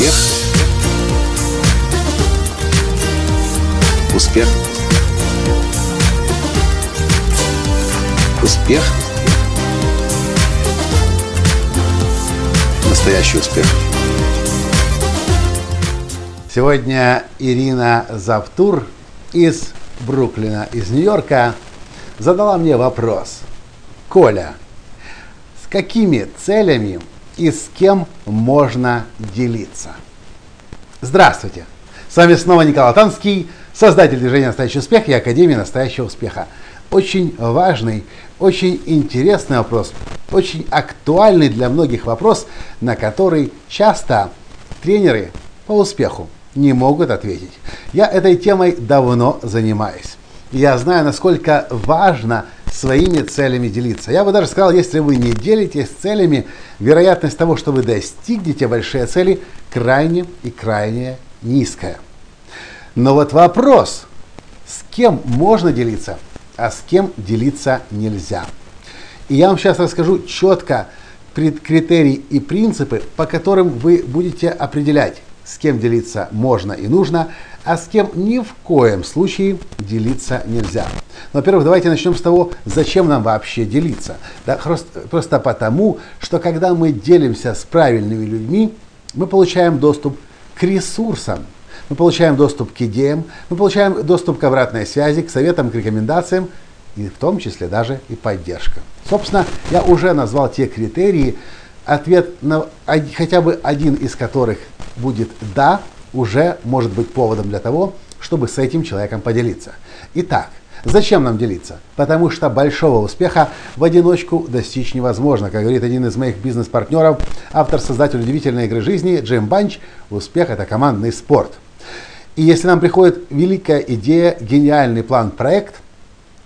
Успех. Успех. Успех. Настоящий успех. Сегодня Ирина Завтур из Бруклина, из Нью-Йорка, задала мне вопрос. Коля, с какими целями и с кем можно делиться? Здравствуйте! С вами снова Николай Танский, создатель движения «Настоящий успех» и Академии «Настоящего успеха». Очень важный, очень интересный вопрос, очень актуальный для многих вопрос, на который часто тренеры по успеху не могут ответить. Я этой темой давно занимаюсь. Я знаю, насколько важно своими целями делиться. Я бы даже сказал, если вы не делитесь целями, вероятность того, что вы достигнете большие цели, крайне и крайне низкая. Но вот вопрос, с кем можно делиться, а с кем делиться нельзя. И я вам сейчас расскажу четко критерии и принципы, по которым вы будете определять, с кем делиться можно и нужно, а с кем ни в коем случае делиться нельзя. Но, во-первых, давайте начнем с того, зачем нам вообще делиться. Да, просто, потому, что когда мы делимся с правильными людьми, мы получаем доступ к ресурсам, мы получаем доступ к идеям, мы получаем доступ к обратной связи, к советам, к рекомендациям, и в том числе даже и поддержка. Собственно, я уже назвал те критерии, ответ на хотя бы один из которых будет «да», уже может быть поводом для того, чтобы с этим человеком поделиться. Итак, Зачем нам делиться? Потому что большого успеха в одиночку достичь невозможно. Как говорит один из моих бизнес-партнеров, автор-создатель удивительной игры жизни Джим Банч, успех – это командный спорт. И если нам приходит великая идея, гениальный план, проект,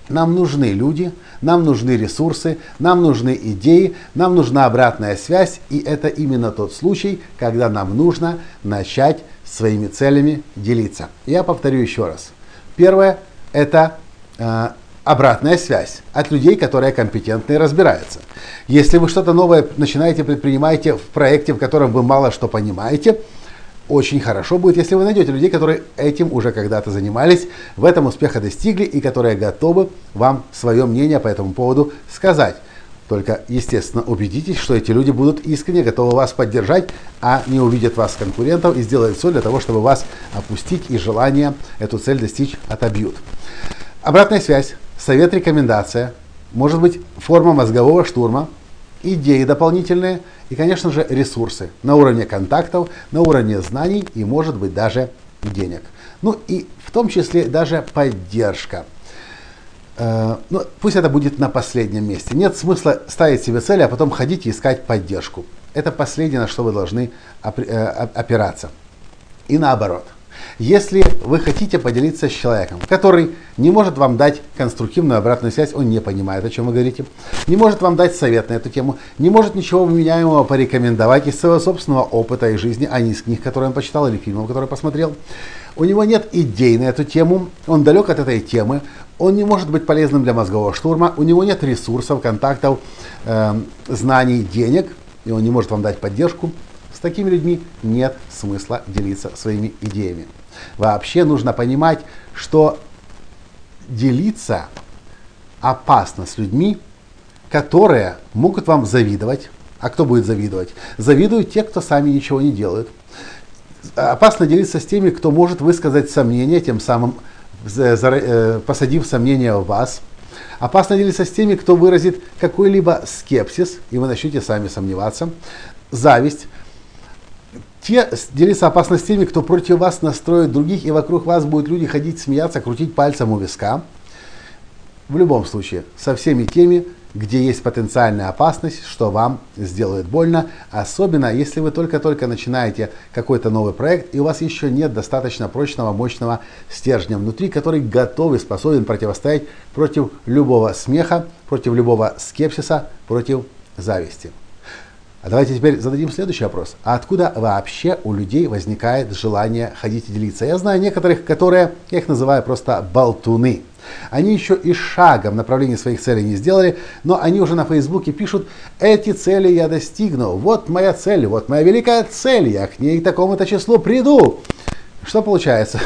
нам нужны люди, нам нужны ресурсы, нам нужны идеи, нам нужна обратная связь, и это именно тот случай, когда нам нужно начать своими целями делиться. Я повторю еще раз. Первое – это э, обратная связь от людей, которые компетентны и разбираются. Если вы что-то новое начинаете, предпринимаете в проекте, в котором вы мало что понимаете – очень хорошо будет, если вы найдете людей, которые этим уже когда-то занимались, в этом успеха достигли и которые готовы вам свое мнение по этому поводу сказать. Только, естественно, убедитесь, что эти люди будут искренне готовы вас поддержать, а не увидят вас конкурентов и сделают все для того, чтобы вас опустить и желание эту цель достичь отобьют. Обратная связь, совет, рекомендация, может быть форма мозгового штурма, идеи дополнительные и, конечно же, ресурсы на уровне контактов, на уровне знаний и, может быть, даже денег. Ну и в том числе даже поддержка. Э, ну, пусть это будет на последнем месте. Нет смысла ставить себе цели, а потом ходить и искать поддержку. Это последнее, на что вы должны э, опираться. И наоборот. Если вы хотите поделиться с человеком, который не может вам дать конструктивную обратную связь, он не понимает, о чем вы говорите, не может вам дать совет на эту тему, не может ничего вменяемого порекомендовать из своего собственного опыта и жизни, а не из книг, которые он почитал или фильмов, которые посмотрел, у него нет идей на эту тему, он далек от этой темы, он не может быть полезным для мозгового штурма, у него нет ресурсов, контактов, э, знаний, денег, и он не может вам дать поддержку, такими людьми нет смысла делиться своими идеями. Вообще нужно понимать, что делиться опасно с людьми, которые могут вам завидовать. А кто будет завидовать? Завидуют те, кто сами ничего не делают. Опасно делиться с теми, кто может высказать сомнения, тем самым э, посадив сомнения в вас. Опасно делиться с теми, кто выразит какой-либо скепсис, и вы начнете сами сомневаться. Зависть те делятся опасно с теми, кто против вас настроит других, и вокруг вас будут люди ходить, смеяться, крутить пальцем у виска. В любом случае, со всеми теми, где есть потенциальная опасность, что вам сделают больно, особенно если вы только-только начинаете какой-то новый проект, и у вас еще нет достаточно прочного, мощного стержня внутри, который готов и способен противостоять против любого смеха, против любого скепсиса, против зависти. А давайте теперь зададим следующий вопрос. А откуда вообще у людей возникает желание ходить и делиться? Я знаю некоторых, которые, я их называю просто болтуны. Они еще и шага в направлении своих целей не сделали, но они уже на Фейсбуке пишут, эти цели я достигну, вот моя цель, вот моя великая цель, я к ней к такому-то числу приду. Что получается?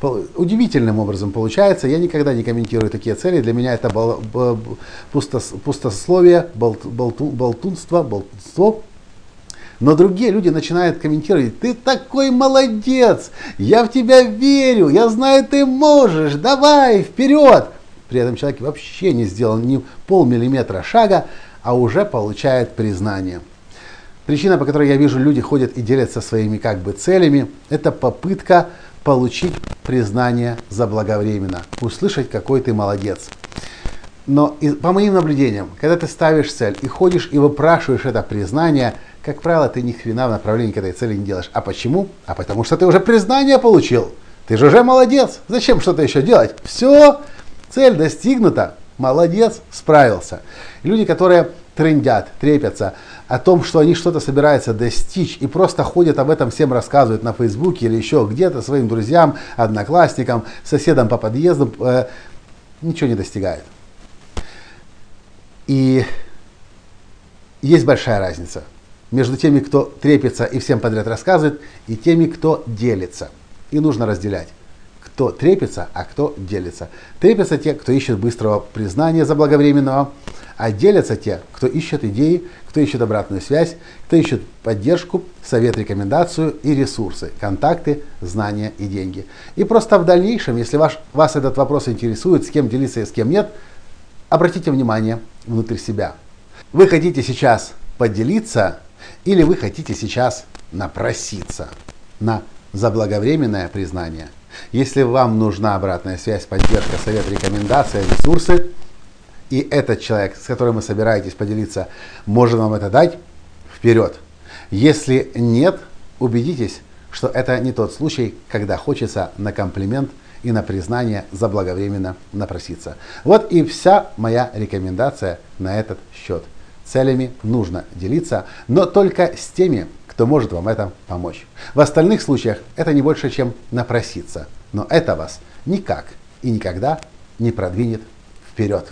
Удивительным образом получается. Я никогда не комментирую такие цели. Для меня это пустословие, болтунство, болтунство. Но другие люди начинают комментировать, ты такой молодец, я в тебя верю, я знаю, ты можешь, давай, вперед. При этом человек вообще не сделал ни полмиллиметра шага, а уже получает признание. Причина, по которой я вижу, люди ходят и делятся своими как бы целями, это попытка получить признание заблаговременно, услышать, какой ты молодец. Но по моим наблюдениям, когда ты ставишь цель и ходишь и выпрашиваешь это признание, как правило, ты ни хрена в направлении к этой цели не делаешь. А почему? А потому что ты уже признание получил. Ты же уже молодец. Зачем что-то еще делать? Все, цель достигнута. Молодец, справился. люди, которые трендят, трепятся о том, что они что-то собираются достичь и просто ходят об этом всем рассказывают на Фейсбуке или еще где-то своим друзьям, одноклассникам, соседам по подъезду, э, ничего не достигают. И есть большая разница между теми, кто трепится и всем подряд рассказывает, и теми, кто делится. И нужно разделять кто трепится, а кто делится. Трепятся те, кто ищет быстрого признания заблаговременного, а делятся те, кто ищет идеи, кто ищет обратную связь, кто ищет поддержку, совет, рекомендацию и ресурсы, контакты, знания и деньги. И просто в дальнейшем, если ваш, вас этот вопрос интересует, с кем делиться и с кем нет, обратите внимание внутрь себя. Вы хотите сейчас поделиться или вы хотите сейчас напроситься на заблаговременное признание – если вам нужна обратная связь, поддержка, совет, рекомендация, ресурсы, и этот человек, с которым вы собираетесь поделиться, может вам это дать, вперед. Если нет, убедитесь, что это не тот случай, когда хочется на комплимент и на признание заблаговременно напроситься. Вот и вся моя рекомендация на этот счет. Целями нужно делиться, но только с теми, кто может вам это помочь. В остальных случаях это не больше, чем напроситься. Но это вас никак и никогда не продвинет вперед.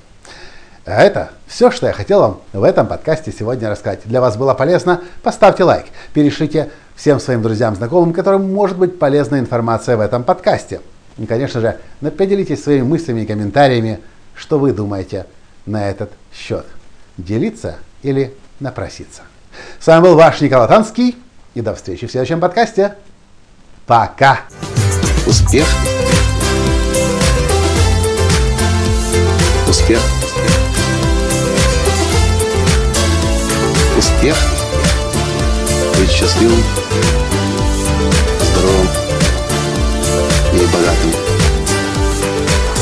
А это все, что я хотел вам в этом подкасте сегодня рассказать. Для вас было полезно? Поставьте лайк, перешлите всем своим друзьям, знакомым, которым может быть полезна информация в этом подкасте. И, конечно же, поделитесь своими мыслями и комментариями, что вы думаете на этот счет. Делиться или напроситься. С вами был ваш Николай Танский. И до встречи в следующем подкасте. Пока! Успех! Успех! Успех! Быть счастливым, здоровым и богатым.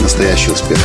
Настоящий успех!